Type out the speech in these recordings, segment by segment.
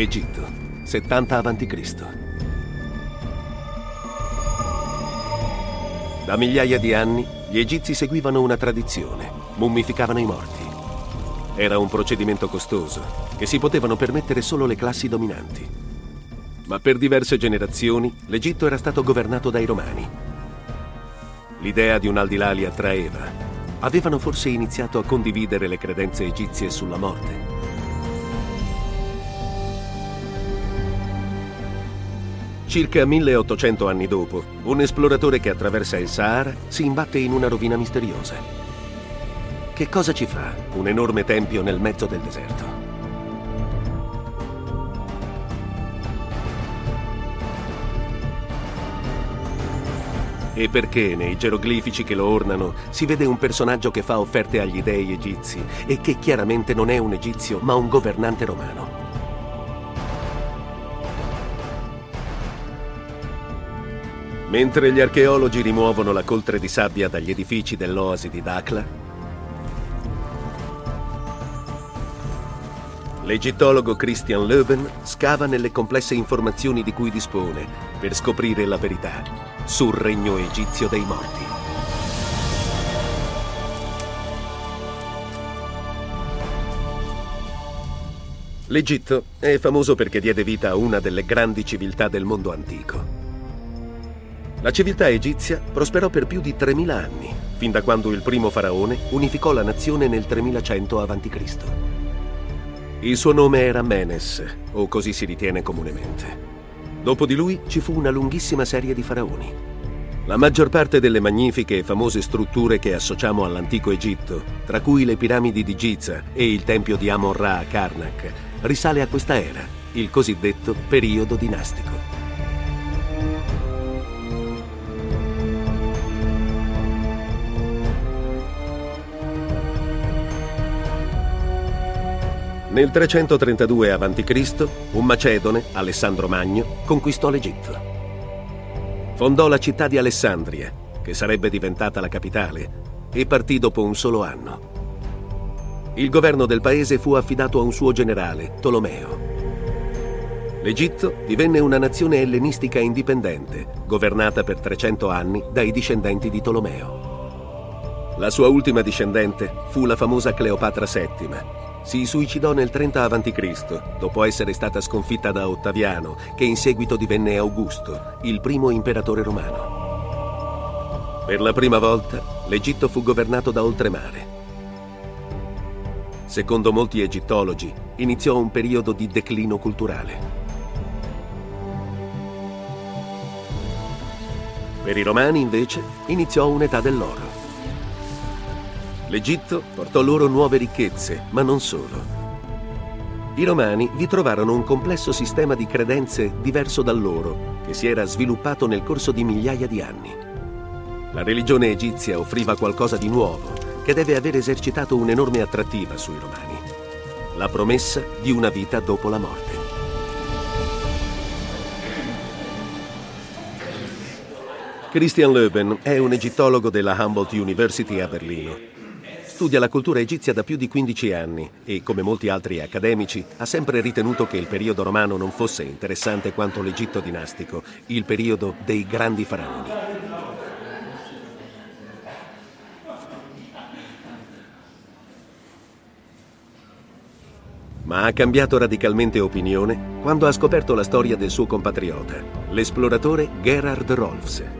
Egitto, 70 a.C. Da migliaia di anni gli egizi seguivano una tradizione, mummificavano i morti. Era un procedimento costoso che si potevano permettere solo le classi dominanti. Ma per diverse generazioni l'Egitto era stato governato dai Romani. L'idea di un aldilà li attraeva. Avevano forse iniziato a condividere le credenze egizie sulla morte. Circa 1800 anni dopo, un esploratore che attraversa il Sahara si imbatte in una rovina misteriosa. Che cosa ci fa un enorme tempio nel mezzo del deserto? E perché nei geroglifici che lo ornano si vede un personaggio che fa offerte agli dei egizi e che chiaramente non è un egizio ma un governante romano? Mentre gli archeologi rimuovono la coltre di sabbia dagli edifici dell'oasi di Dakla, l'egittologo Christian Löwen scava nelle complesse informazioni di cui dispone per scoprire la verità sul regno egizio dei morti. L'Egitto è famoso perché diede vita a una delle grandi civiltà del mondo antico. La civiltà egizia prosperò per più di 3000 anni, fin da quando il primo faraone unificò la nazione nel 3100 a.C. Il suo nome era Menes, o così si ritiene comunemente. Dopo di lui ci fu una lunghissima serie di faraoni. La maggior parte delle magnifiche e famose strutture che associamo all'antico Egitto, tra cui le piramidi di Giza e il tempio di Amon-Ra a Karnak, risale a questa era, il cosiddetto periodo dinastico. Nel 332 a.C., un macedone, Alessandro Magno, conquistò l'Egitto. Fondò la città di Alessandria, che sarebbe diventata la capitale, e partì dopo un solo anno. Il governo del paese fu affidato a un suo generale, Tolomeo. L'Egitto divenne una nazione ellenistica indipendente, governata per 300 anni dai discendenti di Tolomeo. La sua ultima discendente fu la famosa Cleopatra VII, si suicidò nel 30 a.C., dopo essere stata sconfitta da Ottaviano, che in seguito divenne Augusto, il primo imperatore romano. Per la prima volta l'Egitto fu governato da oltremare. Secondo molti egittologi, iniziò un periodo di declino culturale. Per i romani, invece, iniziò un'età dell'oro. L'Egitto portò loro nuove ricchezze, ma non solo. I romani vi trovarono un complesso sistema di credenze diverso dal loro, che si era sviluppato nel corso di migliaia di anni. La religione egizia offriva qualcosa di nuovo, che deve aver esercitato un'enorme attrattiva sui romani. La promessa di una vita dopo la morte. Christian Löben è un egittologo della Humboldt University a Berlino Studia la cultura egizia da più di 15 anni e, come molti altri accademici, ha sempre ritenuto che il periodo romano non fosse interessante quanto l'Egitto dinastico, il periodo dei grandi faraoni. Ma ha cambiato radicalmente opinione quando ha scoperto la storia del suo compatriota, l'esploratore Gerhard Rolfs.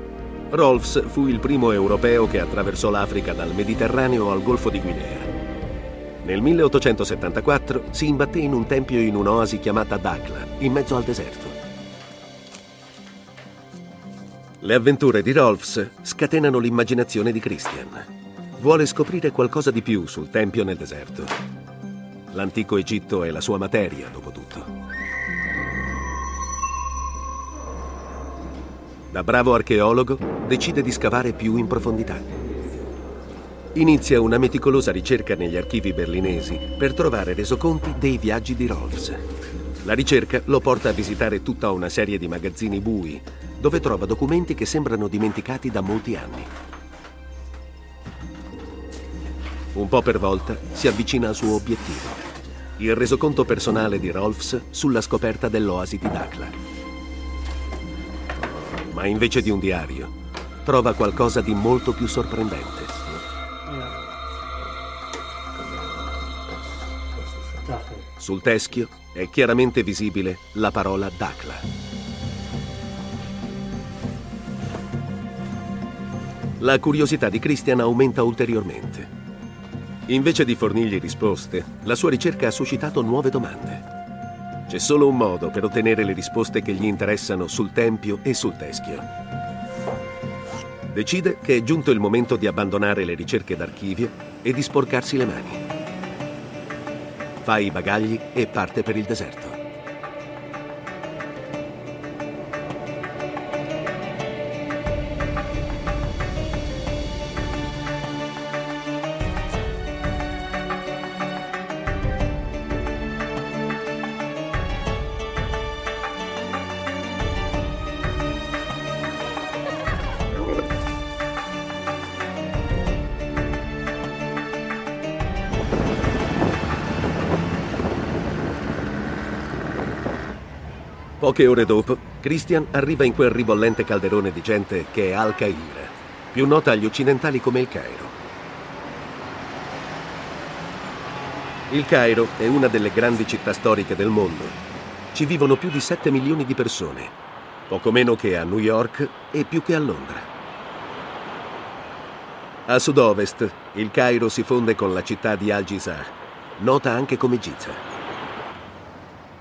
Rolfs fu il primo europeo che attraversò l'Africa dal Mediterraneo al Golfo di Guinea. Nel 1874 si imbatté in un tempio in un'oasi chiamata Dakla, in mezzo al deserto. Le avventure di Rolfs scatenano l'immaginazione di Christian. Vuole scoprire qualcosa di più sul tempio nel deserto. L'antico Egitto è la sua materia, dopo tutto. Da bravo archeologo, decide di scavare più in profondità. Inizia una meticolosa ricerca negli archivi berlinesi per trovare resoconti dei viaggi di Rolfs. La ricerca lo porta a visitare tutta una serie di magazzini bui, dove trova documenti che sembrano dimenticati da molti anni. Un po' per volta si avvicina al suo obiettivo. il resoconto personale di Rolfs sulla scoperta dell'oasi di Dakla. Ma invece di un diario, trova qualcosa di molto più sorprendente. Sul teschio è chiaramente visibile la parola Dakla. La curiosità di Christian aumenta ulteriormente. Invece di fornirgli risposte, la sua ricerca ha suscitato nuove domande. C'è solo un modo per ottenere le risposte che gli interessano sul tempio e sul teschio. Decide che è giunto il momento di abbandonare le ricerche d'archivio e di sporcarsi le mani. Fa i bagagli e parte per il deserto. Poche ore dopo, Christian arriva in quel ribollente calderone di gente che è Al-Qaira, più nota agli occidentali come il Cairo. Il Cairo è una delle grandi città storiche del mondo. Ci vivono più di 7 milioni di persone, poco meno che a New York e più che a Londra. A sud-ovest, il Cairo si fonde con la città di Al-Gizah, nota anche come Giza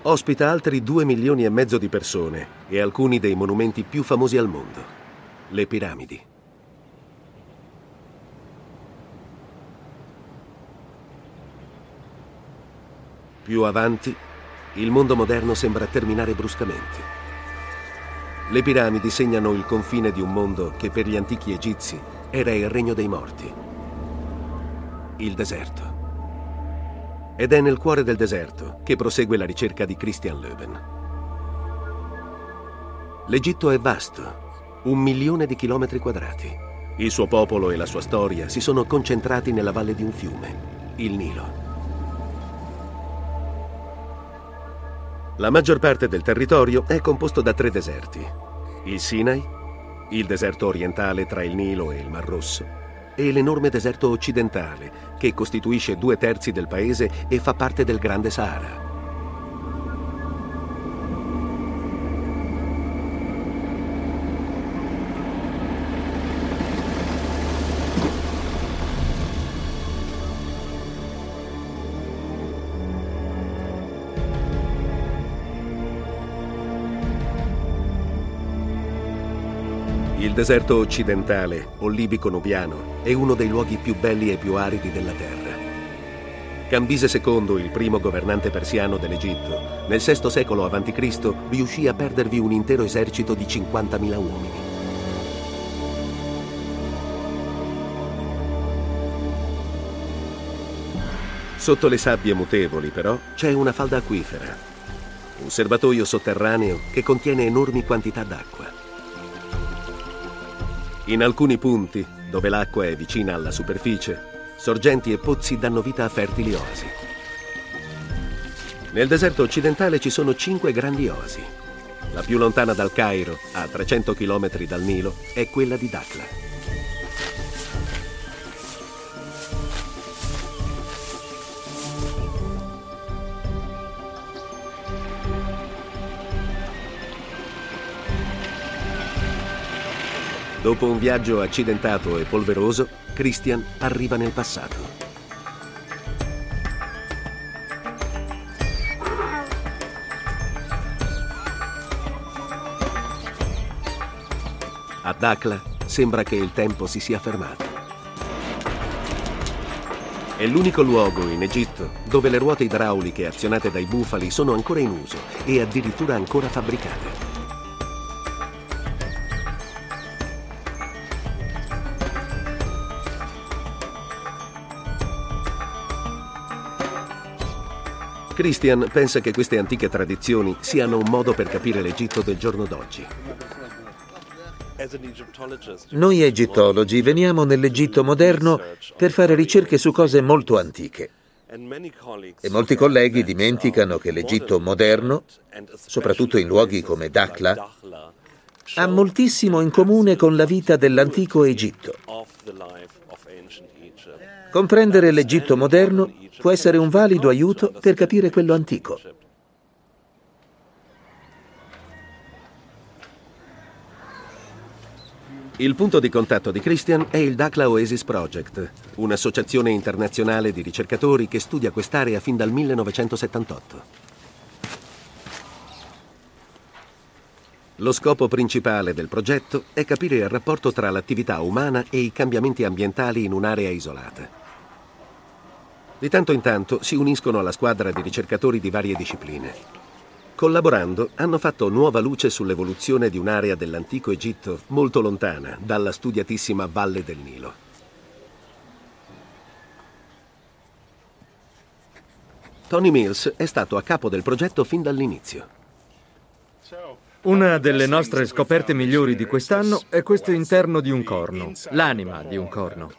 ospita altri due milioni e mezzo di persone e alcuni dei monumenti più famosi al mondo, le piramidi. Più avanti, il mondo moderno sembra terminare bruscamente. Le piramidi segnano il confine di un mondo che per gli antichi egizi era il regno dei morti, il deserto. Ed è nel cuore del deserto che prosegue la ricerca di Christian Löwen. L'Egitto è vasto, un milione di chilometri quadrati. Il suo popolo e la sua storia si sono concentrati nella valle di un fiume, il Nilo. La maggior parte del territorio è composto da tre deserti. Il Sinai, il deserto orientale tra il Nilo e il Mar Rosso e l'enorme deserto occidentale, che costituisce due terzi del paese e fa parte del Grande Sahara. Deserto occidentale, o libico-nubiano, è uno dei luoghi più belli e più aridi della terra. Cambise II, il primo governante persiano dell'Egitto, nel VI secolo a.C. riuscì a perdervi un intero esercito di 50.000 uomini. Sotto le sabbie mutevoli, però, c'è una falda acquifera, un serbatoio sotterraneo che contiene enormi quantità d'acqua. In alcuni punti, dove l'acqua è vicina alla superficie, sorgenti e pozzi danno vita a fertili oasi. Nel deserto occidentale ci sono cinque grandi oasi. La più lontana dal Cairo, a 300 km dal Nilo, è quella di Dakla. Dopo un viaggio accidentato e polveroso, Christian arriva nel passato. A Dakla sembra che il tempo si sia fermato. È l'unico luogo in Egitto dove le ruote idrauliche azionate dai bufali sono ancora in uso e addirittura ancora fabbricate. Christian pensa che queste antiche tradizioni siano un modo per capire l'Egitto del giorno d'oggi. Noi egittologi veniamo nell'Egitto moderno per fare ricerche su cose molto antiche. E molti colleghi dimenticano che l'Egitto moderno, soprattutto in luoghi come Dakhla, ha moltissimo in comune con la vita dell'antico Egitto. Comprendere l'Egitto moderno può essere un valido aiuto per capire quello antico. Il punto di contatto di Christian è il Dakla Oasis Project, un'associazione internazionale di ricercatori che studia quest'area fin dal 1978. Lo scopo principale del progetto è capire il rapporto tra l'attività umana e i cambiamenti ambientali in un'area isolata. Di tanto in tanto si uniscono alla squadra di ricercatori di varie discipline. Collaborando hanno fatto nuova luce sull'evoluzione di un'area dell'antico Egitto molto lontana dalla studiatissima Valle del Nilo. Tony Mills è stato a capo del progetto fin dall'inizio. Una delle nostre scoperte migliori di quest'anno è questo interno di un corno, l'anima di un corno.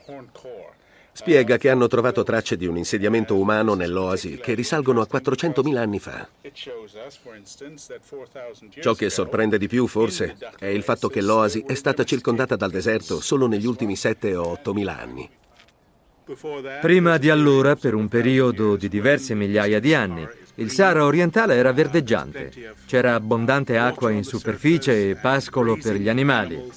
Spiega che hanno trovato tracce di un insediamento umano nell'oasi che risalgono a 400.000 anni fa. Ciò che sorprende di più, forse, è il fatto che l'oasi è stata circondata dal deserto solo negli ultimi 7 o 8.000 anni. Prima di allora, per un periodo di diverse migliaia di anni, il Sahara orientale era verdeggiante. C'era abbondante acqua in superficie e pascolo per gli animali.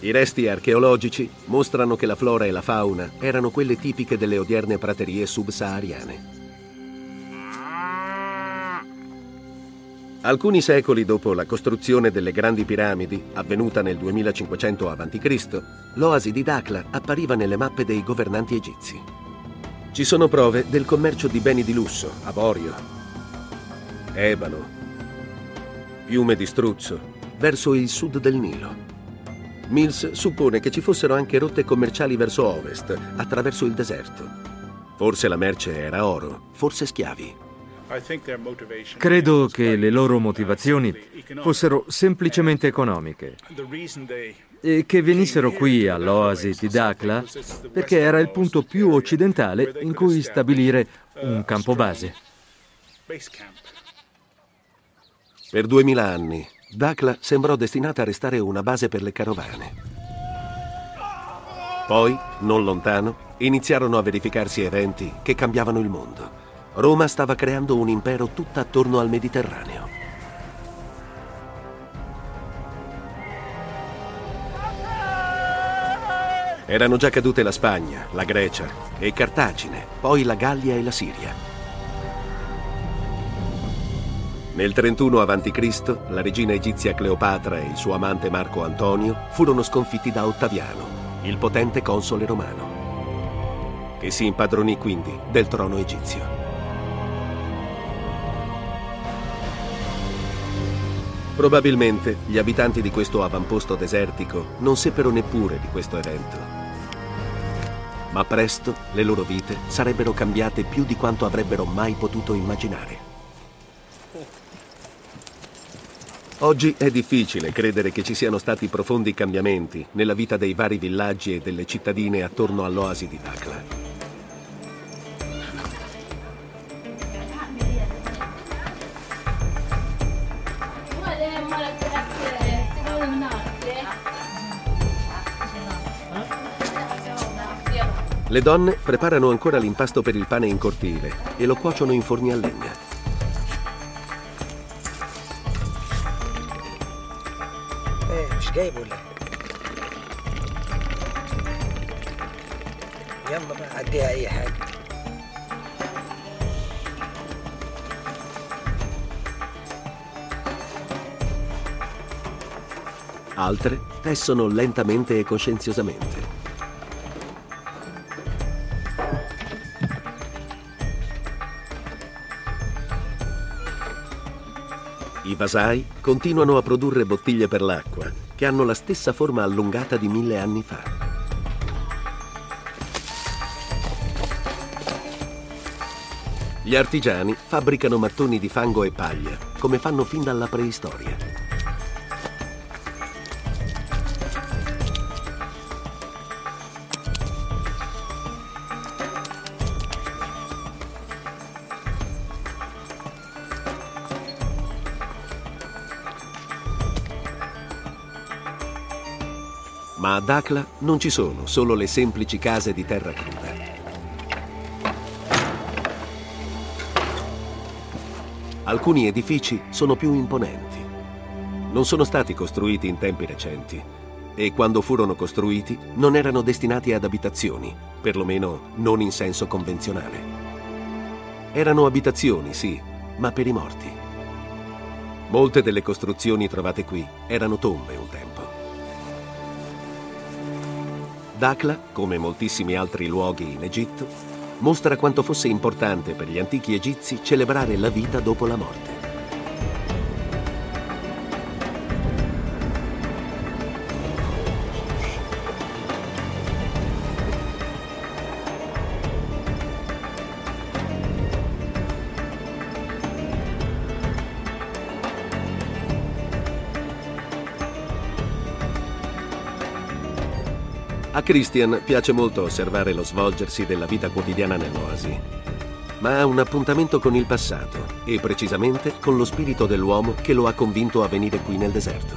I resti archeologici mostrano che la flora e la fauna erano quelle tipiche delle odierne praterie subsahariane. Alcuni secoli dopo la costruzione delle grandi piramidi, avvenuta nel 2500 a.C., l'oasi di Dakla appariva nelle mappe dei governanti egizi. Ci sono prove del commercio di beni di lusso, avorio, ebano, piume di struzzo, verso il sud del Nilo. Mills suppone che ci fossero anche rotte commerciali verso ovest, attraverso il deserto. Forse la merce era oro, forse schiavi. Credo che le loro motivazioni fossero semplicemente economiche e che venissero qui all'oasi di Dakla perché era il punto più occidentale in cui stabilire un campo base. Per duemila anni Dakla sembrò destinata a restare una base per le carovane. Poi, non lontano, iniziarono a verificarsi eventi che cambiavano il mondo. Roma stava creando un impero tutto attorno al Mediterraneo. Erano già cadute la Spagna, la Grecia e Cartagine, poi la Gallia e la Siria. Nel 31 a.C., la regina egizia Cleopatra e il suo amante Marco Antonio furono sconfitti da Ottaviano, il potente console romano, che si impadronì quindi del trono egizio. Probabilmente gli abitanti di questo avamposto desertico non seppero neppure di questo evento. Ma presto le loro vite sarebbero cambiate più di quanto avrebbero mai potuto immaginare. Oggi è difficile credere che ci siano stati profondi cambiamenti nella vita dei vari villaggi e delle cittadine attorno all'oasi di Dakla. Le donne preparano ancora l'impasto per il pane in cortile e lo cuociono in forni a legna. جايب ولا يلا بقى عديها اي حاجه Altre tessono lentamente e coscienziosamente. I vasai continuano a produrre bottiglie per l'acqua, che hanno la stessa forma allungata di mille anni fa. Gli artigiani fabbricano mattoni di fango e paglia, come fanno fin dalla preistoria. Ma a Dakla non ci sono solo le semplici case di terra cruda. Alcuni edifici sono più imponenti. Non sono stati costruiti in tempi recenti e quando furono costruiti non erano destinati ad abitazioni, perlomeno non in senso convenzionale. Erano abitazioni, sì, ma per i morti. Molte delle costruzioni trovate qui erano tombe un tempo. Dakla, come moltissimi altri luoghi in Egitto, mostra quanto fosse importante per gli antichi egizi celebrare la vita dopo la morte. Christian piace molto osservare lo svolgersi della vita quotidiana nell'oasi, ma ha un appuntamento con il passato e precisamente con lo spirito dell'uomo che lo ha convinto a venire qui nel deserto.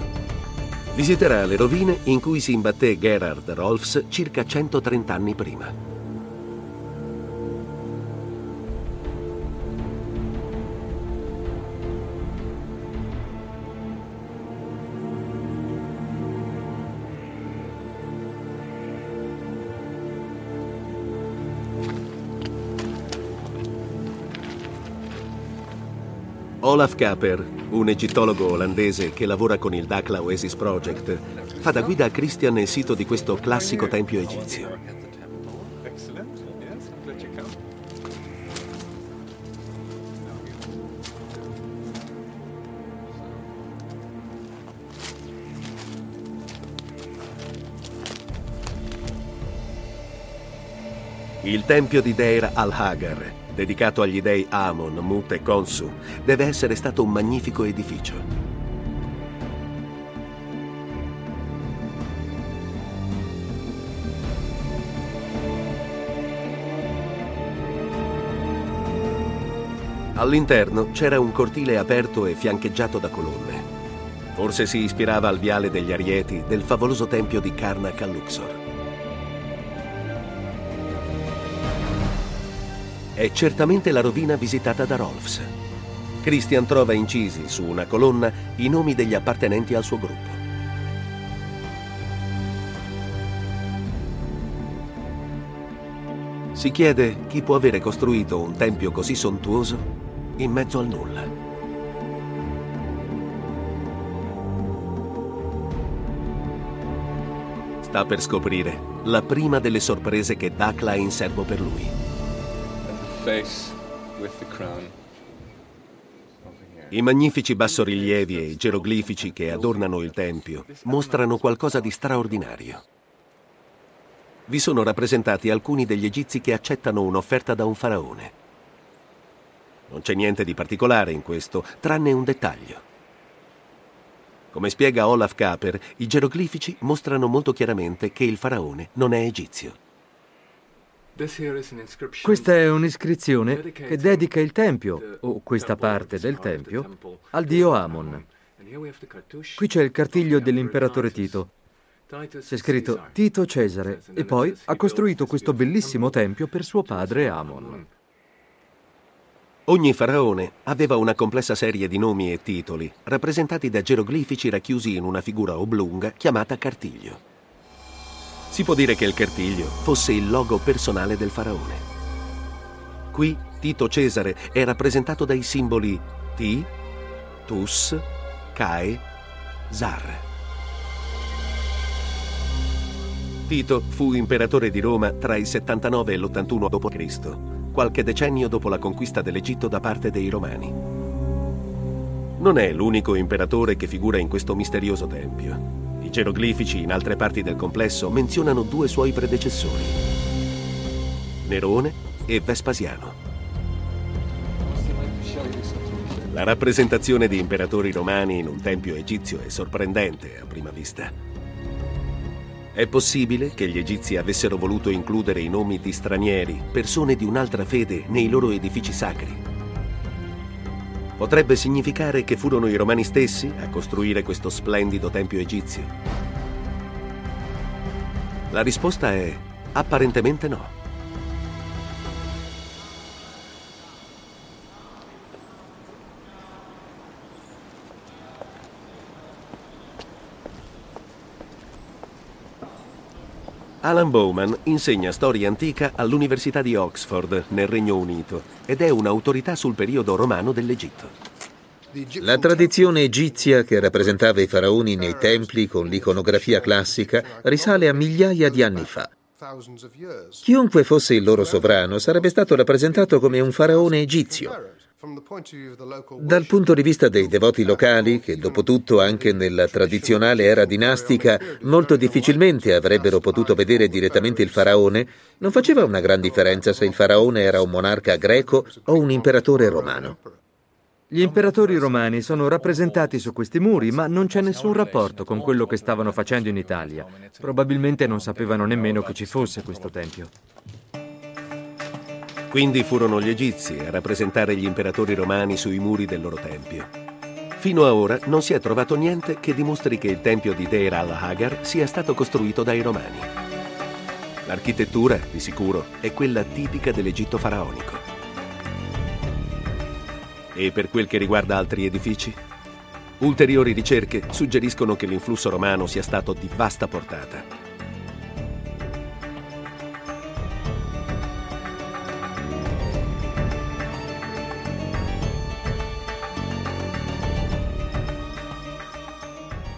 Visiterà le rovine in cui si imbatté Gerhard Rolfs circa 130 anni prima. Olaf Kaper, un egittologo olandese che lavora con il Dakla Oasis Project, fa da guida a Christian nel sito di questo classico tempio egizio. Il tempio di Deir al-Hagar dedicato agli dei Amon, Mut e Konsu, deve essere stato un magnifico edificio. All'interno c'era un cortile aperto e fiancheggiato da colonne. Forse si ispirava al viale degli Arieti del favoloso tempio di Karnak a Luxor. È certamente la rovina visitata da Rolfs. Christian trova incisi su una colonna i nomi degli appartenenti al suo gruppo. Si chiede chi può avere costruito un tempio così sontuoso in mezzo al nulla. Sta per scoprire la prima delle sorprese che Dakla ha in serbo per lui. I magnifici bassorilievi e i geroglifici che adornano il tempio mostrano qualcosa di straordinario. Vi sono rappresentati alcuni degli egizi che accettano un'offerta da un faraone. Non c'è niente di particolare in questo, tranne un dettaglio. Come spiega Olaf Kaper, i geroglifici mostrano molto chiaramente che il faraone non è egizio. Questa è un'iscrizione che dedica il tempio, o questa parte del tempio, al dio Amon. Qui c'è il cartiglio dell'imperatore Tito. C'è scritto Tito Cesare e poi ha costruito questo bellissimo tempio per suo padre Amon. Ogni faraone aveva una complessa serie di nomi e titoli, rappresentati da geroglifici racchiusi in una figura oblunga chiamata cartiglio. Si può dire che il cartiglio fosse il logo personale del faraone. Qui Tito Cesare è rappresentato dai simboli T, Tus, Cae, Zar. Tito fu imperatore di Roma tra il 79 e l'81 d.C., qualche decennio dopo la conquista dell'Egitto da parte dei Romani. Non è l'unico imperatore che figura in questo misterioso tempio geroglifici in altre parti del complesso menzionano due suoi predecessori, Nerone e Vespasiano. La rappresentazione di imperatori romani in un tempio egizio è sorprendente a prima vista. È possibile che gli egizi avessero voluto includere i nomi di stranieri, persone di un'altra fede, nei loro edifici sacri. Potrebbe significare che furono i romani stessi a costruire questo splendido tempio egizio. La risposta è apparentemente no. Alan Bowman insegna storia antica all'Università di Oxford, nel Regno Unito, ed è un'autorità sul periodo romano dell'Egitto. La tradizione egizia che rappresentava i faraoni nei templi con l'iconografia classica risale a migliaia di anni fa. Chiunque fosse il loro sovrano sarebbe stato rappresentato come un faraone egizio. Dal punto di vista dei devoti locali, che dopo tutto anche nella tradizionale era dinastica molto difficilmente avrebbero potuto vedere direttamente il faraone, non faceva una gran differenza se il faraone era un monarca greco o un imperatore romano. Gli imperatori romani sono rappresentati su questi muri, ma non c'è nessun rapporto con quello che stavano facendo in Italia. Probabilmente non sapevano nemmeno che ci fosse questo tempio. Quindi furono gli egizi a rappresentare gli imperatori romani sui muri del loro tempio. Fino a ora non si è trovato niente che dimostri che il tempio di Deir al-Hagar sia stato costruito dai romani. L'architettura, di sicuro, è quella tipica dell'Egitto faraonico. E per quel che riguarda altri edifici? Ulteriori ricerche suggeriscono che l'influsso romano sia stato di vasta portata.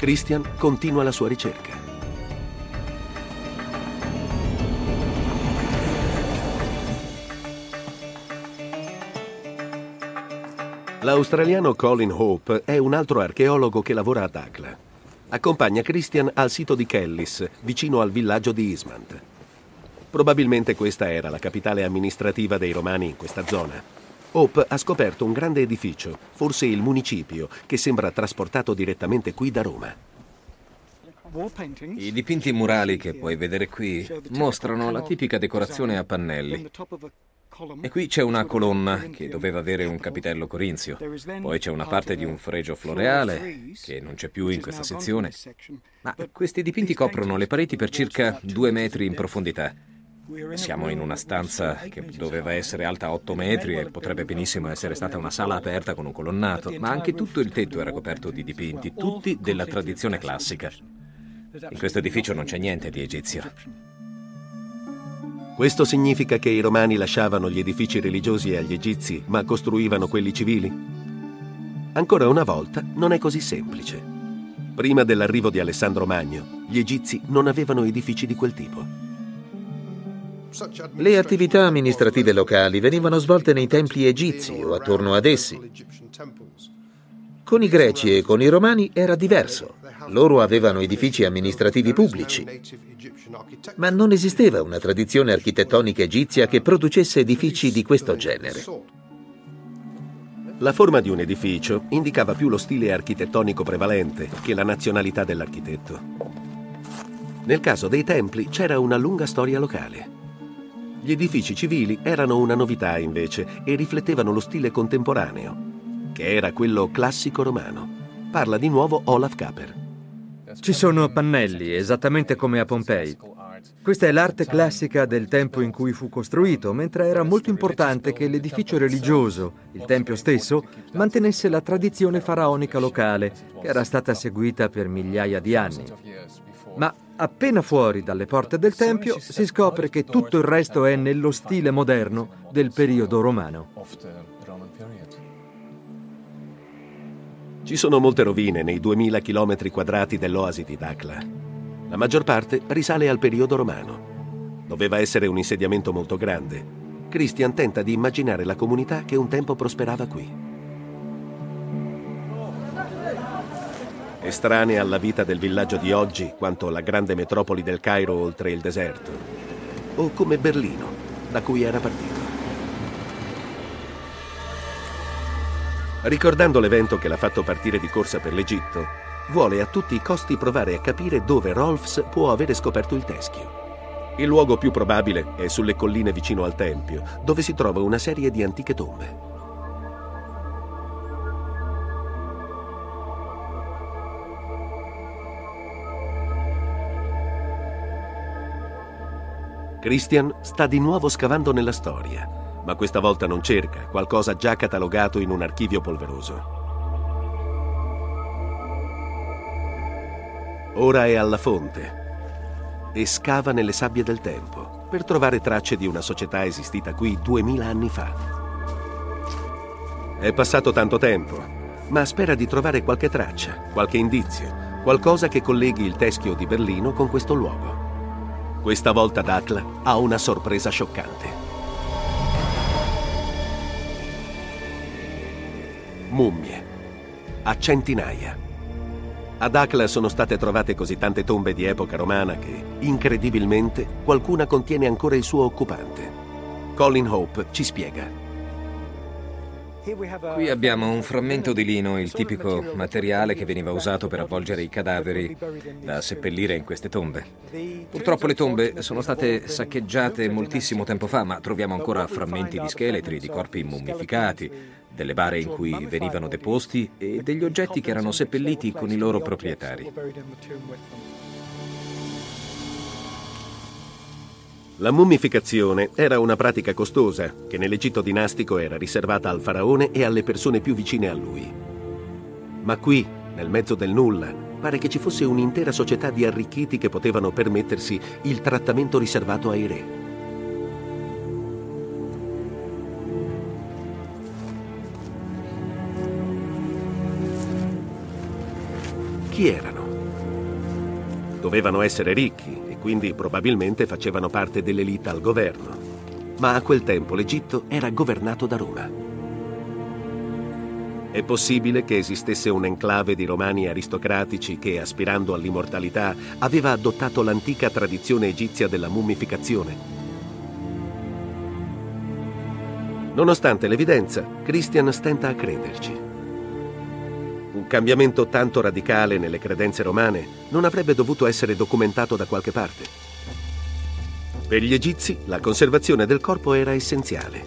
Christian continua la sua ricerca. L'australiano Colin Hope è un altro archeologo che lavora a Dakla. Accompagna Christian al sito di Kellis, vicino al villaggio di Ismant. Probabilmente questa era la capitale amministrativa dei Romani in questa zona. Hope ha scoperto un grande edificio, forse il municipio, che sembra trasportato direttamente qui da Roma. I dipinti murali che puoi vedere qui mostrano la tipica decorazione a pannelli. E qui c'è una colonna che doveva avere un capitello corinzio. Poi c'è una parte di un fregio floreale che non c'è più in questa sezione. Ma questi dipinti coprono le pareti per circa due metri in profondità. Siamo in una stanza che doveva essere alta 8 metri e potrebbe benissimo essere stata una sala aperta con un colonnato, ma anche tutto il tetto era coperto di dipinti, tutti della tradizione classica. In questo edificio non c'è niente di egizio. Questo significa che i romani lasciavano gli edifici religiosi agli egizi, ma costruivano quelli civili? Ancora una volta non è così semplice. Prima dell'arrivo di Alessandro Magno, gli egizi non avevano edifici di quel tipo. Le attività amministrative locali venivano svolte nei templi egizi o attorno ad essi. Con i greci e con i romani era diverso. Loro avevano edifici amministrativi pubblici, ma non esisteva una tradizione architettonica egizia che producesse edifici di questo genere. La forma di un edificio indicava più lo stile architettonico prevalente che la nazionalità dell'architetto. Nel caso dei templi c'era una lunga storia locale. Gli edifici civili erano una novità invece e riflettevano lo stile contemporaneo, che era quello classico romano. Parla di nuovo Olaf Kaper. Ci sono pannelli, esattamente come a Pompei. Questa è l'arte classica del tempo in cui fu costruito, mentre era molto importante che l'edificio religioso, il tempio stesso, mantenesse la tradizione faraonica locale, che era stata seguita per migliaia di anni. Ma appena fuori dalle porte del Tempio si scopre che tutto il resto è nello stile moderno del periodo romano. Ci sono molte rovine nei 2000 km quadrati dell'oasi di Dakla. La maggior parte risale al periodo romano. Doveva essere un insediamento molto grande. Christian tenta di immaginare la comunità che un tempo prosperava qui. Estranea alla vita del villaggio di oggi quanto la grande metropoli del Cairo oltre il deserto, o come Berlino, da cui era partito. Ricordando l'evento che l'ha fatto partire di corsa per l'Egitto, vuole a tutti i costi provare a capire dove Rolfs può avere scoperto il teschio. Il luogo più probabile è sulle colline vicino al Tempio, dove si trova una serie di antiche tombe. Christian sta di nuovo scavando nella storia, ma questa volta non cerca qualcosa già catalogato in un archivio polveroso. Ora è alla fonte e scava nelle sabbie del tempo per trovare tracce di una società esistita qui duemila anni fa. È passato tanto tempo, ma spera di trovare qualche traccia, qualche indizio, qualcosa che colleghi il teschio di Berlino con questo luogo. Questa volta Dakla ha una sorpresa scioccante. Mummie. A centinaia. Ad Akla sono state trovate così tante tombe di epoca romana che, incredibilmente, qualcuna contiene ancora il suo occupante. Colin Hope ci spiega. Qui abbiamo un frammento di lino, il tipico materiale che veniva usato per avvolgere i cadaveri da seppellire in queste tombe. Purtroppo le tombe sono state saccheggiate moltissimo tempo fa, ma troviamo ancora frammenti di scheletri, di corpi mummificati, delle bare in cui venivano deposti e degli oggetti che erano seppelliti con i loro proprietari. La mummificazione era una pratica costosa che nell'Egitto dinastico era riservata al faraone e alle persone più vicine a lui. Ma qui, nel mezzo del nulla, pare che ci fosse un'intera società di arricchiti che potevano permettersi il trattamento riservato ai re. Chi erano? Dovevano essere ricchi quindi probabilmente facevano parte dell'elite al governo. Ma a quel tempo l'Egitto era governato da Roma. È possibile che esistesse un'enclave di romani aristocratici che, aspirando all'immortalità, aveva adottato l'antica tradizione egizia della mummificazione. Nonostante l'evidenza, Christian stenta a crederci. Un cambiamento tanto radicale nelle credenze romane non avrebbe dovuto essere documentato da qualche parte. Per gli egizi la conservazione del corpo era essenziale.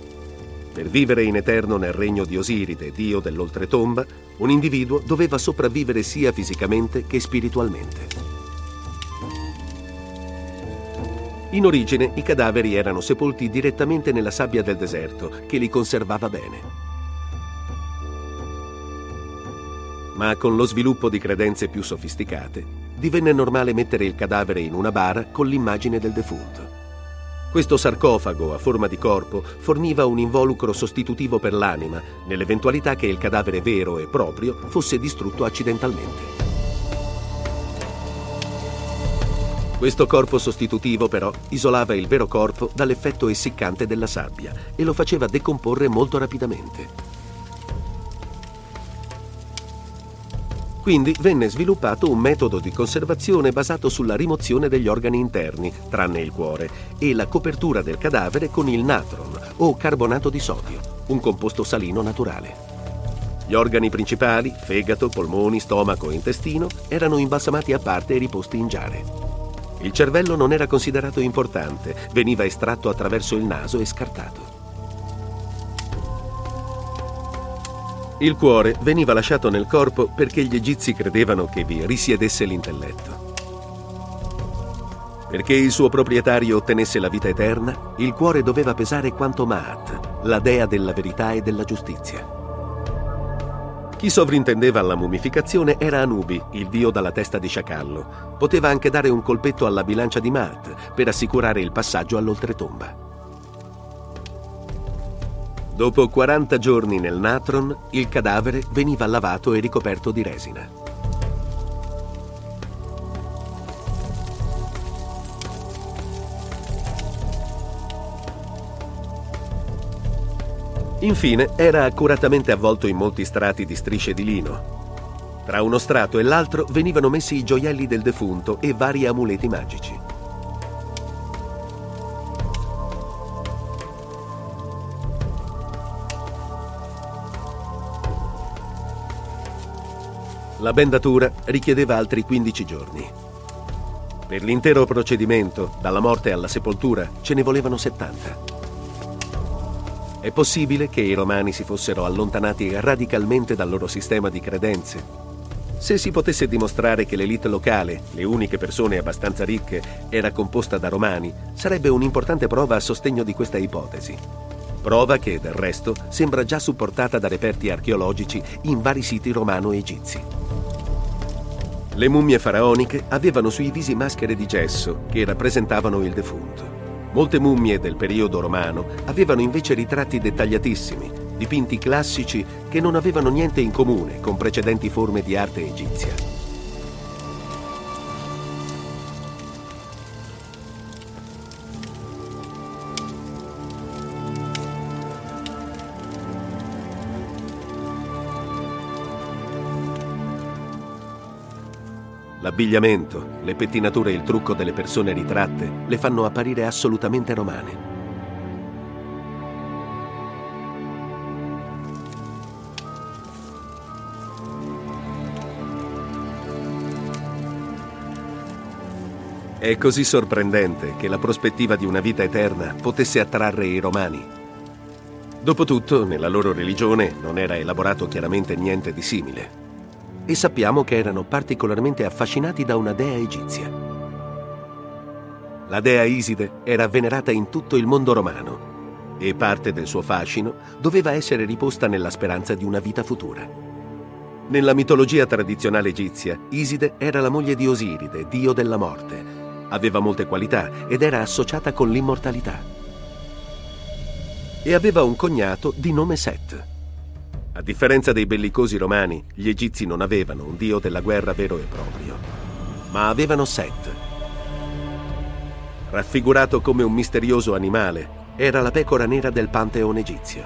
Per vivere in eterno nel regno di Osiride, dio dell'oltretomba, un individuo doveva sopravvivere sia fisicamente che spiritualmente. In origine i cadaveri erano sepolti direttamente nella sabbia del deserto, che li conservava bene. Ma con lo sviluppo di credenze più sofisticate, divenne normale mettere il cadavere in una bara con l'immagine del defunto. Questo sarcofago a forma di corpo forniva un involucro sostitutivo per l'anima, nell'eventualità che il cadavere vero e proprio fosse distrutto accidentalmente. Questo corpo sostitutivo però isolava il vero corpo dall'effetto essiccante della sabbia e lo faceva decomporre molto rapidamente. Quindi venne sviluppato un metodo di conservazione basato sulla rimozione degli organi interni, tranne il cuore, e la copertura del cadavere con il natron o carbonato di sodio, un composto salino naturale. Gli organi principali, fegato, polmoni, stomaco e intestino, erano imbalsamati a parte e riposti in giare. Il cervello non era considerato importante, veniva estratto attraverso il naso e scartato. Il cuore veniva lasciato nel corpo perché gli egizi credevano che vi risiedesse l'intelletto. Perché il suo proprietario ottenesse la vita eterna, il cuore doveva pesare quanto Maat, la dea della verità e della giustizia. Chi sovrintendeva alla mummificazione era Anubi, il dio dalla testa di sciacallo. Poteva anche dare un colpetto alla bilancia di Maat per assicurare il passaggio all'oltretomba. Dopo 40 giorni nel natron, il cadavere veniva lavato e ricoperto di resina. Infine era accuratamente avvolto in molti strati di strisce di lino. Tra uno strato e l'altro venivano messi i gioielli del defunto e vari amuleti magici. La bendatura richiedeva altri 15 giorni. Per l'intero procedimento, dalla morte alla sepoltura, ce ne volevano 70. È possibile che i romani si fossero allontanati radicalmente dal loro sistema di credenze Se si potesse dimostrare che l'elite locale, le uniche persone abbastanza ricche, era composta da romani, sarebbe un'importante prova a sostegno di questa ipotesi. Prova che, del resto, sembra già supportata da reperti archeologici in vari siti romano-egizi. Le mummie faraoniche avevano sui visi maschere di gesso che rappresentavano il defunto. Molte mummie del periodo romano avevano invece ritratti dettagliatissimi, dipinti classici che non avevano niente in comune con precedenti forme di arte egizia. L'abbigliamento, le pettinature e il trucco delle persone ritratte le fanno apparire assolutamente romane. È così sorprendente che la prospettiva di una vita eterna potesse attrarre i romani. Dopotutto, nella loro religione non era elaborato chiaramente niente di simile. E sappiamo che erano particolarmente affascinati da una dea egizia. La dea Iside era venerata in tutto il mondo romano e parte del suo fascino doveva essere riposta nella speranza di una vita futura. Nella mitologia tradizionale egizia, Iside era la moglie di Osiride, dio della morte, Aveva molte qualità ed era associata con l'immortalità. E aveva un cognato di nome Set. A differenza dei bellicosi romani, gli egizi non avevano un dio della guerra vero e proprio, ma avevano Set. Raffigurato come un misterioso animale, era la pecora nera del pantheon egizio.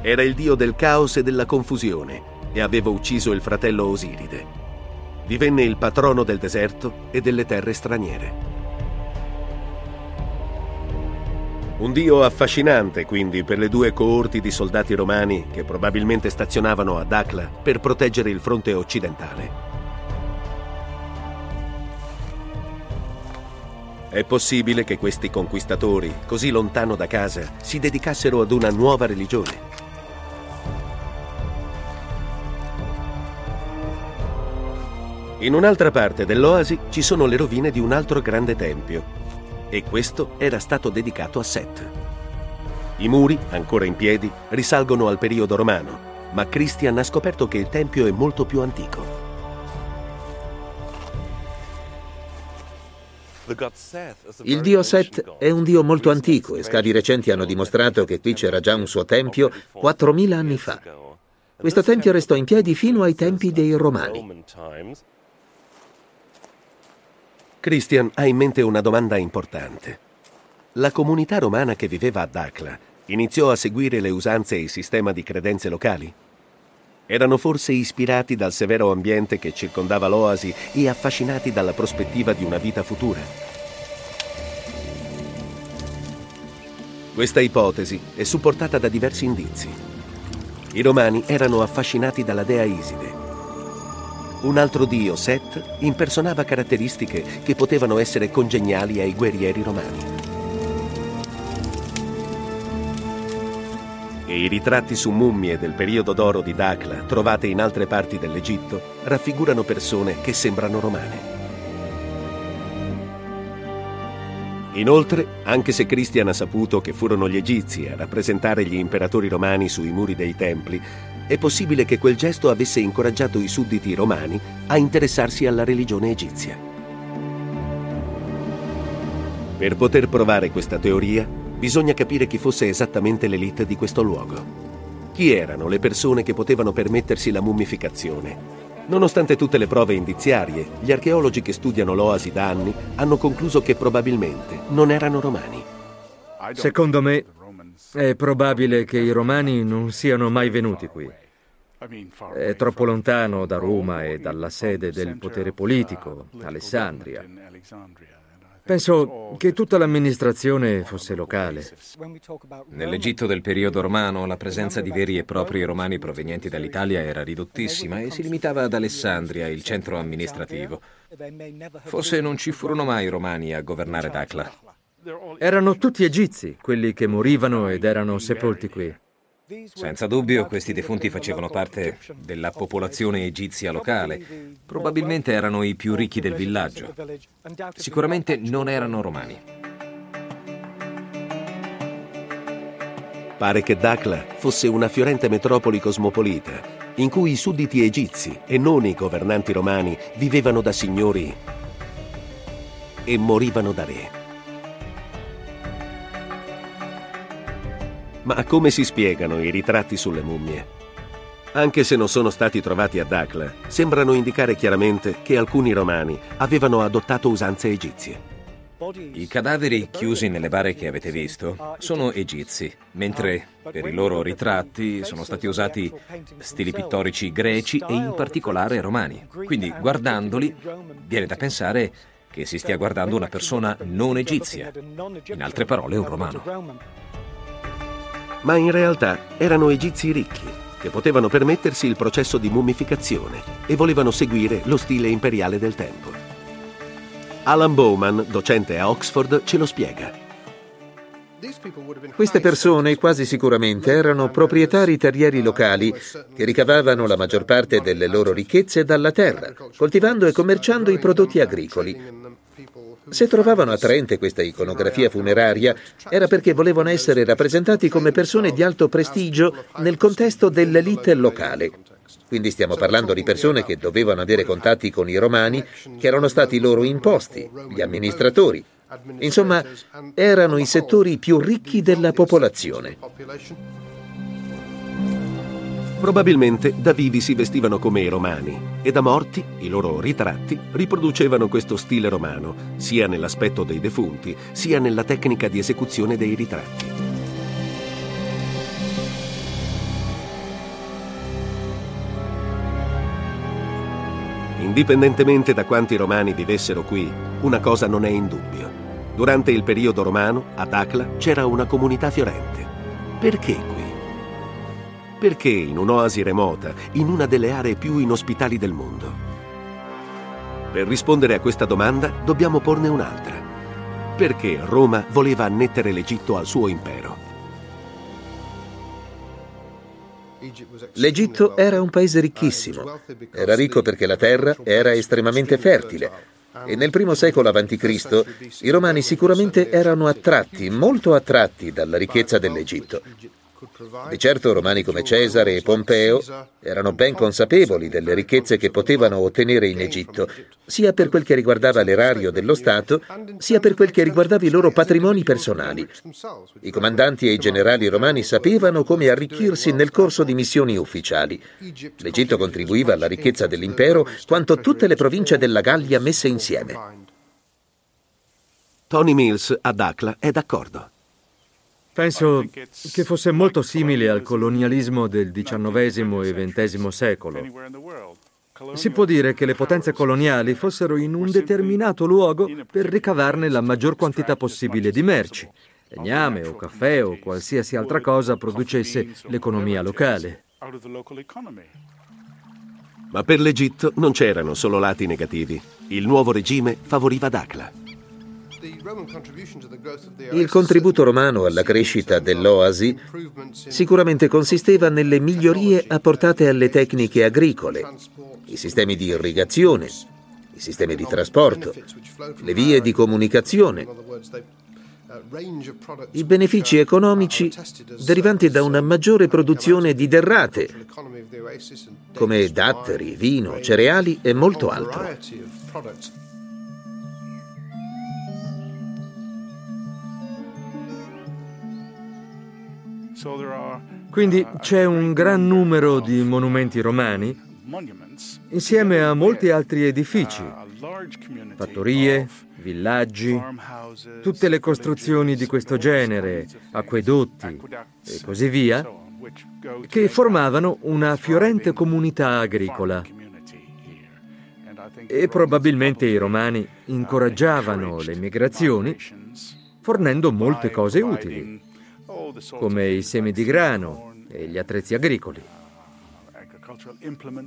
Era il dio del caos e della confusione e aveva ucciso il fratello Osiride divenne il patrono del deserto e delle terre straniere. Un dio affascinante quindi per le due coorti di soldati romani che probabilmente stazionavano ad Akla per proteggere il fronte occidentale. È possibile che questi conquistatori, così lontano da casa, si dedicassero ad una nuova religione In un'altra parte dell'oasi ci sono le rovine di un altro grande tempio e questo era stato dedicato a Set. I muri, ancora in piedi, risalgono al periodo romano, ma Christian ha scoperto che il tempio è molto più antico. Il dio Set è un dio molto antico e scavi recenti hanno dimostrato che qui c'era già un suo tempio 4.000 anni fa. Questo tempio restò in piedi fino ai tempi dei Romani. Christian ha in mente una domanda importante. La comunità romana che viveva a Dacla iniziò a seguire le usanze e il sistema di credenze locali? Erano forse ispirati dal severo ambiente che circondava l'oasi e affascinati dalla prospettiva di una vita futura? Questa ipotesi è supportata da diversi indizi. I romani erano affascinati dalla dea Iside, un altro dio, Set, impersonava caratteristiche che potevano essere congeniali ai guerrieri romani. E i ritratti su mummie del periodo d'oro di Dacla, trovate in altre parti dell'Egitto, raffigurano persone che sembrano romane. Inoltre, anche se Christian ha saputo che furono gli egizi a rappresentare gli imperatori romani sui muri dei templi, è possibile che quel gesto avesse incoraggiato i sudditi romani a interessarsi alla religione egizia. Per poter provare questa teoria, bisogna capire chi fosse esattamente l'elite di questo luogo. Chi erano le persone che potevano permettersi la mummificazione? Nonostante tutte le prove indiziarie, gli archeologi che studiano l'oasi da anni hanno concluso che probabilmente non erano romani. Secondo me è probabile che i romani non siano mai venuti qui. È troppo lontano da Roma e dalla sede del potere politico, Alessandria. Penso che tutta l'amministrazione fosse locale. Nell'Egitto del periodo romano la presenza di veri e propri romani provenienti dall'Italia era ridottissima e si limitava ad Alessandria, il centro amministrativo. Forse non ci furono mai romani a governare Dakla. Erano tutti egizi, quelli che morivano ed erano sepolti qui. Senza dubbio questi defunti facevano parte della popolazione egizia locale, probabilmente erano i più ricchi del villaggio, sicuramente non erano romani. Pare che Dakla fosse una fiorente metropoli cosmopolita, in cui i sudditi egizi e non i governanti romani vivevano da signori e morivano da re. Ma come si spiegano i ritratti sulle mummie? Anche se non sono stati trovati a Dakla, sembrano indicare chiaramente che alcuni romani avevano adottato usanze egizie. I cadaveri chiusi nelle bare che avete visto sono egizi, mentre per i loro ritratti sono stati usati stili pittorici greci e in particolare romani. Quindi guardandoli viene da pensare che si stia guardando una persona non egizia, in altre parole un romano ma in realtà erano egizi ricchi che potevano permettersi il processo di mummificazione e volevano seguire lo stile imperiale del tempo. Alan Bowman, docente a Oxford, ce lo spiega. Queste persone quasi sicuramente erano proprietari terrieri locali che ricavavano la maggior parte delle loro ricchezze dalla terra, coltivando e commerciando i prodotti agricoli se trovavano attraente questa iconografia funeraria era perché volevano essere rappresentati come persone di alto prestigio nel contesto dell'elite locale. Quindi stiamo parlando di persone che dovevano avere contatti con i romani, che erano stati loro imposti, gli amministratori. Insomma, erano i settori più ricchi della popolazione. Probabilmente da vivi si vestivano come i romani e da morti i loro ritratti riproducevano questo stile romano, sia nell'aspetto dei defunti, sia nella tecnica di esecuzione dei ritratti. Indipendentemente da quanti romani vivessero qui, una cosa non è in dubbio. Durante il periodo romano, ad Acla c'era una comunità fiorente. Perché qui? Perché in un'oasi remota, in una delle aree più inospitali del mondo? Per rispondere a questa domanda dobbiamo porne un'altra. Perché Roma voleva annettere l'Egitto al suo impero? L'Egitto era un paese ricchissimo. Era ricco perché la terra era estremamente fertile. E nel primo secolo a.C. i romani sicuramente erano attratti, molto attratti dalla ricchezza dell'Egitto. Di certo romani come Cesare e Pompeo erano ben consapevoli delle ricchezze che potevano ottenere in Egitto, sia per quel che riguardava l'erario dello Stato, sia per quel che riguardava i loro patrimoni personali. I comandanti e i generali romani sapevano come arricchirsi nel corso di missioni ufficiali. L'Egitto contribuiva alla ricchezza dell'impero quanto tutte le province della Gallia messe insieme. Tony Mills a Dakla è d'accordo. Penso che fosse molto simile al colonialismo del XIX e XX secolo. Si può dire che le potenze coloniali fossero in un determinato luogo per ricavarne la maggior quantità possibile di merci, legname o caffè o qualsiasi altra cosa producesse l'economia locale. Ma per l'Egitto non c'erano solo lati negativi. Il nuovo regime favoriva Dakla. Il contributo romano alla crescita dell'oasi sicuramente consisteva nelle migliorie apportate alle tecniche agricole, i sistemi di irrigazione, i sistemi di trasporto, le vie di comunicazione, i benefici economici derivanti da una maggiore produzione di derrate, come datteri, vino, cereali e molto altro. Quindi c'è un gran numero di monumenti romani insieme a molti altri edifici, fattorie, villaggi, tutte le costruzioni di questo genere, acquedotti e così via, che formavano una fiorente comunità agricola. E probabilmente i romani incoraggiavano le migrazioni fornendo molte cose utili come i semi di grano e gli attrezzi agricoli.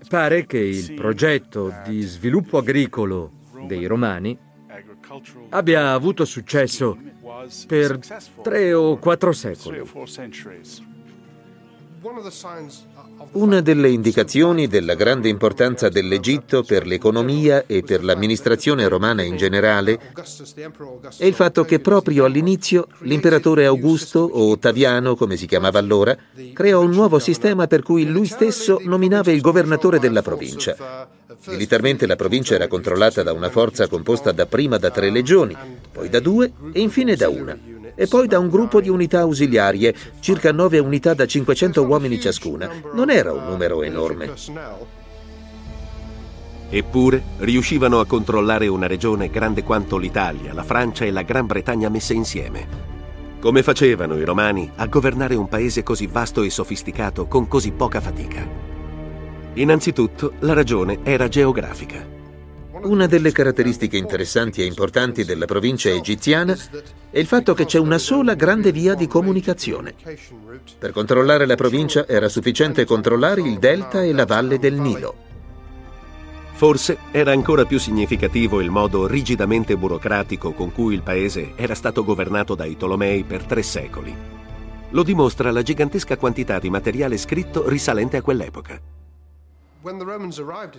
Pare che il progetto di sviluppo agricolo dei Romani abbia avuto successo per tre o quattro secoli. Una delle indicazioni della grande importanza dell'Egitto per l'economia e per l'amministrazione romana in generale è il fatto che proprio all'inizio l'imperatore Augusto, o Ottaviano come si chiamava allora, creò un nuovo sistema per cui lui stesso nominava il governatore della provincia. Militarmente la provincia era controllata da una forza composta dapprima da tre legioni, poi da due e infine da una e poi da un gruppo di unità ausiliarie, circa nove unità da 500 uomini ciascuna. Non era un numero enorme. Eppure riuscivano a controllare una regione grande quanto l'Italia, la Francia e la Gran Bretagna messe insieme. Come facevano i romani a governare un paese così vasto e sofisticato con così poca fatica? Innanzitutto, la ragione era geografica. Una delle caratteristiche interessanti e importanti della provincia egiziana è il fatto che c'è una sola grande via di comunicazione. Per controllare la provincia era sufficiente controllare il delta e la valle del Nilo. Forse era ancora più significativo il modo rigidamente burocratico con cui il paese era stato governato dai Tolomei per tre secoli. Lo dimostra la gigantesca quantità di materiale scritto risalente a quell'epoca.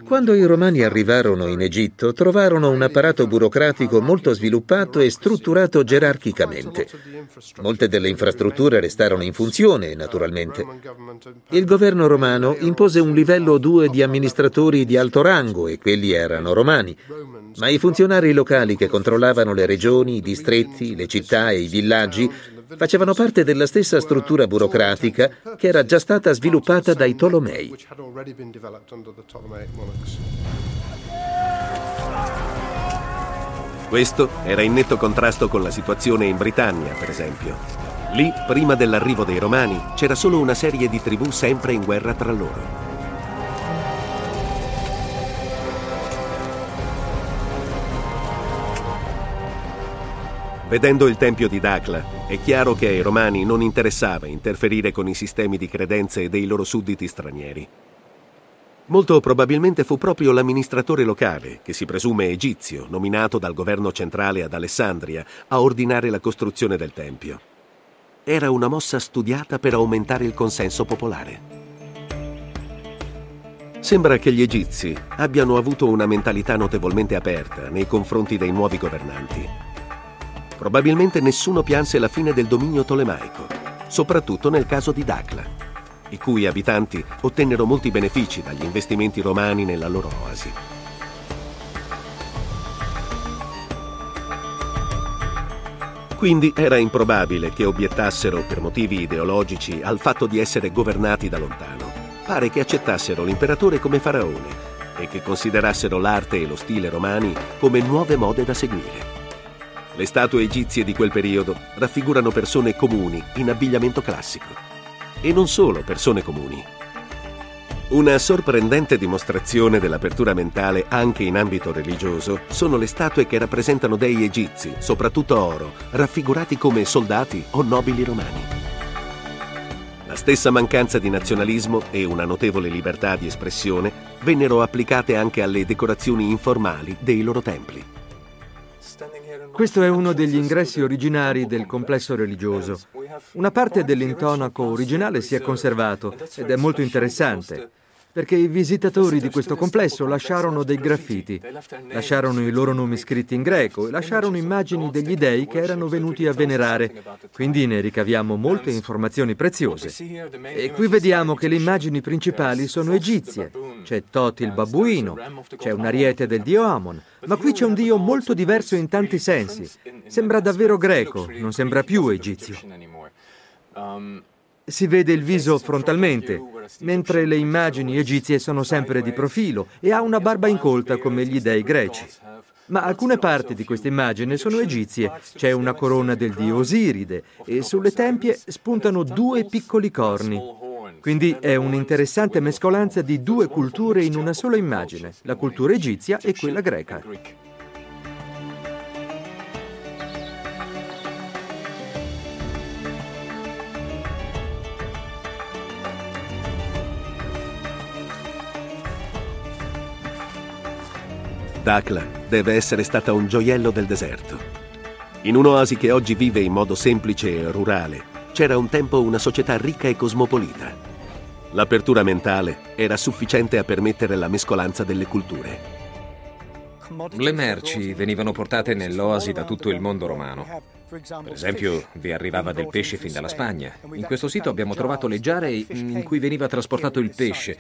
Quando i romani arrivarono in Egitto, trovarono un apparato burocratico molto sviluppato e strutturato gerarchicamente. Molte delle infrastrutture restarono in funzione, naturalmente. Il governo romano impose un livello 2 di amministratori di alto rango e quelli erano romani, ma i funzionari locali che controllavano le regioni, i distretti, le città e i villaggi facevano parte della stessa struttura burocratica che era già stata sviluppata dai Tolomei. Questo era in netto contrasto con la situazione in Britannia, per esempio. Lì, prima dell'arrivo dei Romani, c'era solo una serie di tribù sempre in guerra tra loro. Vedendo il tempio di Dacla, è chiaro che ai romani non interessava interferire con i sistemi di credenze dei loro sudditi stranieri. Molto probabilmente fu proprio l'amministratore locale, che si presume egizio, nominato dal governo centrale ad Alessandria, a ordinare la costruzione del tempio. Era una mossa studiata per aumentare il consenso popolare. Sembra che gli egizi abbiano avuto una mentalità notevolmente aperta nei confronti dei nuovi governanti Probabilmente nessuno pianse la fine del dominio tolemaico, soprattutto nel caso di Dacla, i cui abitanti ottennero molti benefici dagli investimenti romani nella loro oasi. Quindi era improbabile che obiettassero per motivi ideologici al fatto di essere governati da lontano. Pare che accettassero l'imperatore come faraone e che considerassero l'arte e lo stile romani come nuove mode da seguire. Le statue egizie di quel periodo raffigurano persone comuni in abbigliamento classico. E non solo persone comuni. Una sorprendente dimostrazione dell'apertura mentale anche in ambito religioso sono le statue che rappresentano dei egizi, soprattutto oro, raffigurati come soldati o nobili romani. La stessa mancanza di nazionalismo e una notevole libertà di espressione vennero applicate anche alle decorazioni informali dei loro templi. Questo è uno degli ingressi originari del complesso religioso. Una parte dell'intonaco originale si è conservato ed è molto interessante perché i visitatori di questo complesso lasciarono dei graffiti, lasciarono i loro nomi scritti in greco e lasciarono immagini degli dei che erano venuti a venerare. Quindi ne ricaviamo molte informazioni preziose. E qui vediamo che le immagini principali sono egizie. C'è Toti il babbuino, c'è un ariete del dio Amon, ma qui c'è un dio molto diverso in tanti sensi. Sembra davvero greco, non sembra più egizio. Si vede il viso frontalmente, mentre le immagini egizie sono sempre di profilo e ha una barba incolta come gli dei greci. Ma alcune parti di questa immagine sono egizie. C'è una corona del dio Osiride e sulle tempie spuntano due piccoli corni. Quindi è un'interessante mescolanza di due culture in una sola immagine, la cultura egizia e quella greca. Dakla deve essere stata un gioiello del deserto. In un'oasi che oggi vive in modo semplice e rurale, c'era un tempo una società ricca e cosmopolita. L'apertura mentale era sufficiente a permettere la mescolanza delle culture. Le merci venivano portate nell'oasi da tutto il mondo romano. Per esempio, vi arrivava del pesce fin dalla Spagna. In questo sito abbiamo trovato le giare in cui veniva trasportato il pesce.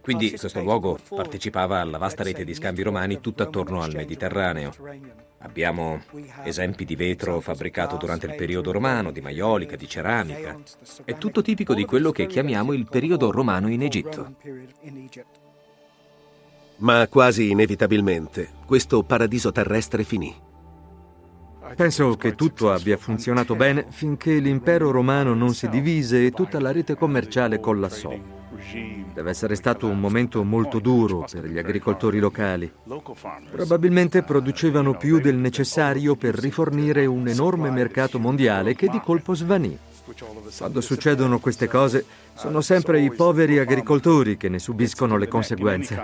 Quindi questo luogo partecipava alla vasta rete di scambi romani tutto attorno al Mediterraneo. Abbiamo esempi di vetro fabbricato durante il periodo romano, di maiolica, di ceramica. È tutto tipico di quello che chiamiamo il periodo romano in Egitto. Ma quasi inevitabilmente questo paradiso terrestre finì. Penso che tutto abbia funzionato bene finché l'impero romano non si divise e tutta la rete commerciale collassò. Deve essere stato un momento molto duro per gli agricoltori locali. Probabilmente producevano più del necessario per rifornire un enorme mercato mondiale che di colpo svanì. Quando succedono queste cose, sono sempre i poveri agricoltori che ne subiscono le conseguenze.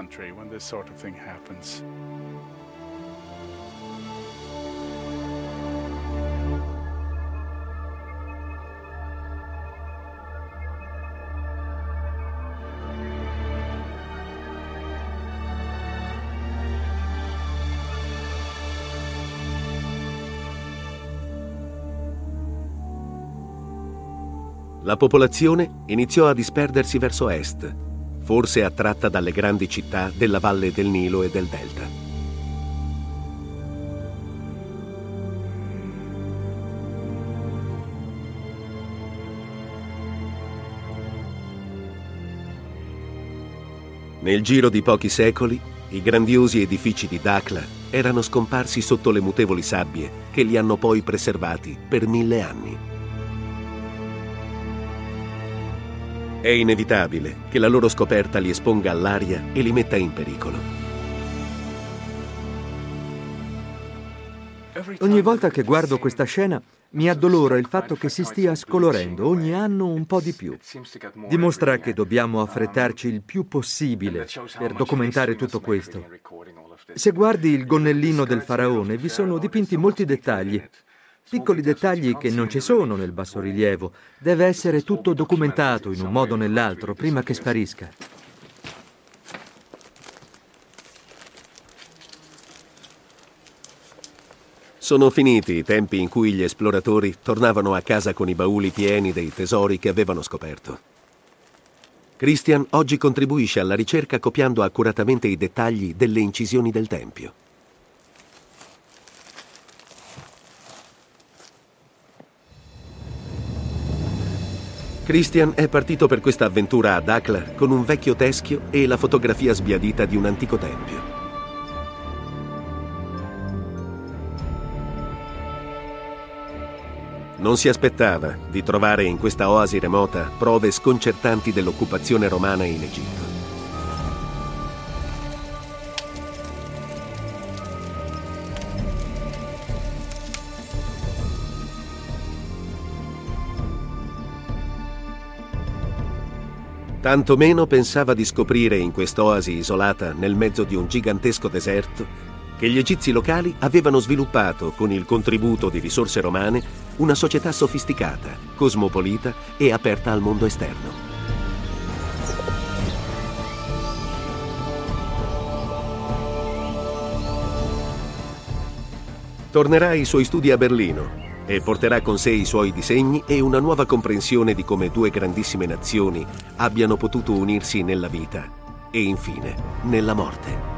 La popolazione iniziò a disperdersi verso est, forse attratta dalle grandi città della valle del Nilo e del Delta. Nel giro di pochi secoli, i grandiosi edifici di Dakla erano scomparsi sotto le mutevoli sabbie che li hanno poi preservati per mille anni. È inevitabile che la loro scoperta li esponga all'aria e li metta in pericolo. Ogni volta che guardo questa scena mi addolora il fatto che si stia scolorendo ogni anno un po' di più. Dimostra che dobbiamo affrettarci il più possibile per documentare tutto questo. Se guardi il gonnellino del faraone vi sono dipinti molti dettagli Piccoli dettagli che non ci sono nel bassorilievo. Deve essere tutto documentato in un modo o nell'altro prima che sparisca. Sono finiti i tempi in cui gli esploratori tornavano a casa con i bauli pieni dei tesori che avevano scoperto. Christian oggi contribuisce alla ricerca copiando accuratamente i dettagli delle incisioni del Tempio. Christian è partito per questa avventura ad Akla con un vecchio teschio e la fotografia sbiadita di un antico tempio. Non si aspettava di trovare in questa oasi remota prove sconcertanti dell'occupazione romana in Egitto. Tanto meno pensava di scoprire in quest'oasi isolata nel mezzo di un gigantesco deserto che gli egizi locali avevano sviluppato, con il contributo di risorse romane, una società sofisticata, cosmopolita e aperta al mondo esterno. Tornerà ai suoi studi a Berlino e porterà con sé i suoi disegni e una nuova comprensione di come due grandissime nazioni abbiano potuto unirsi nella vita e infine nella morte.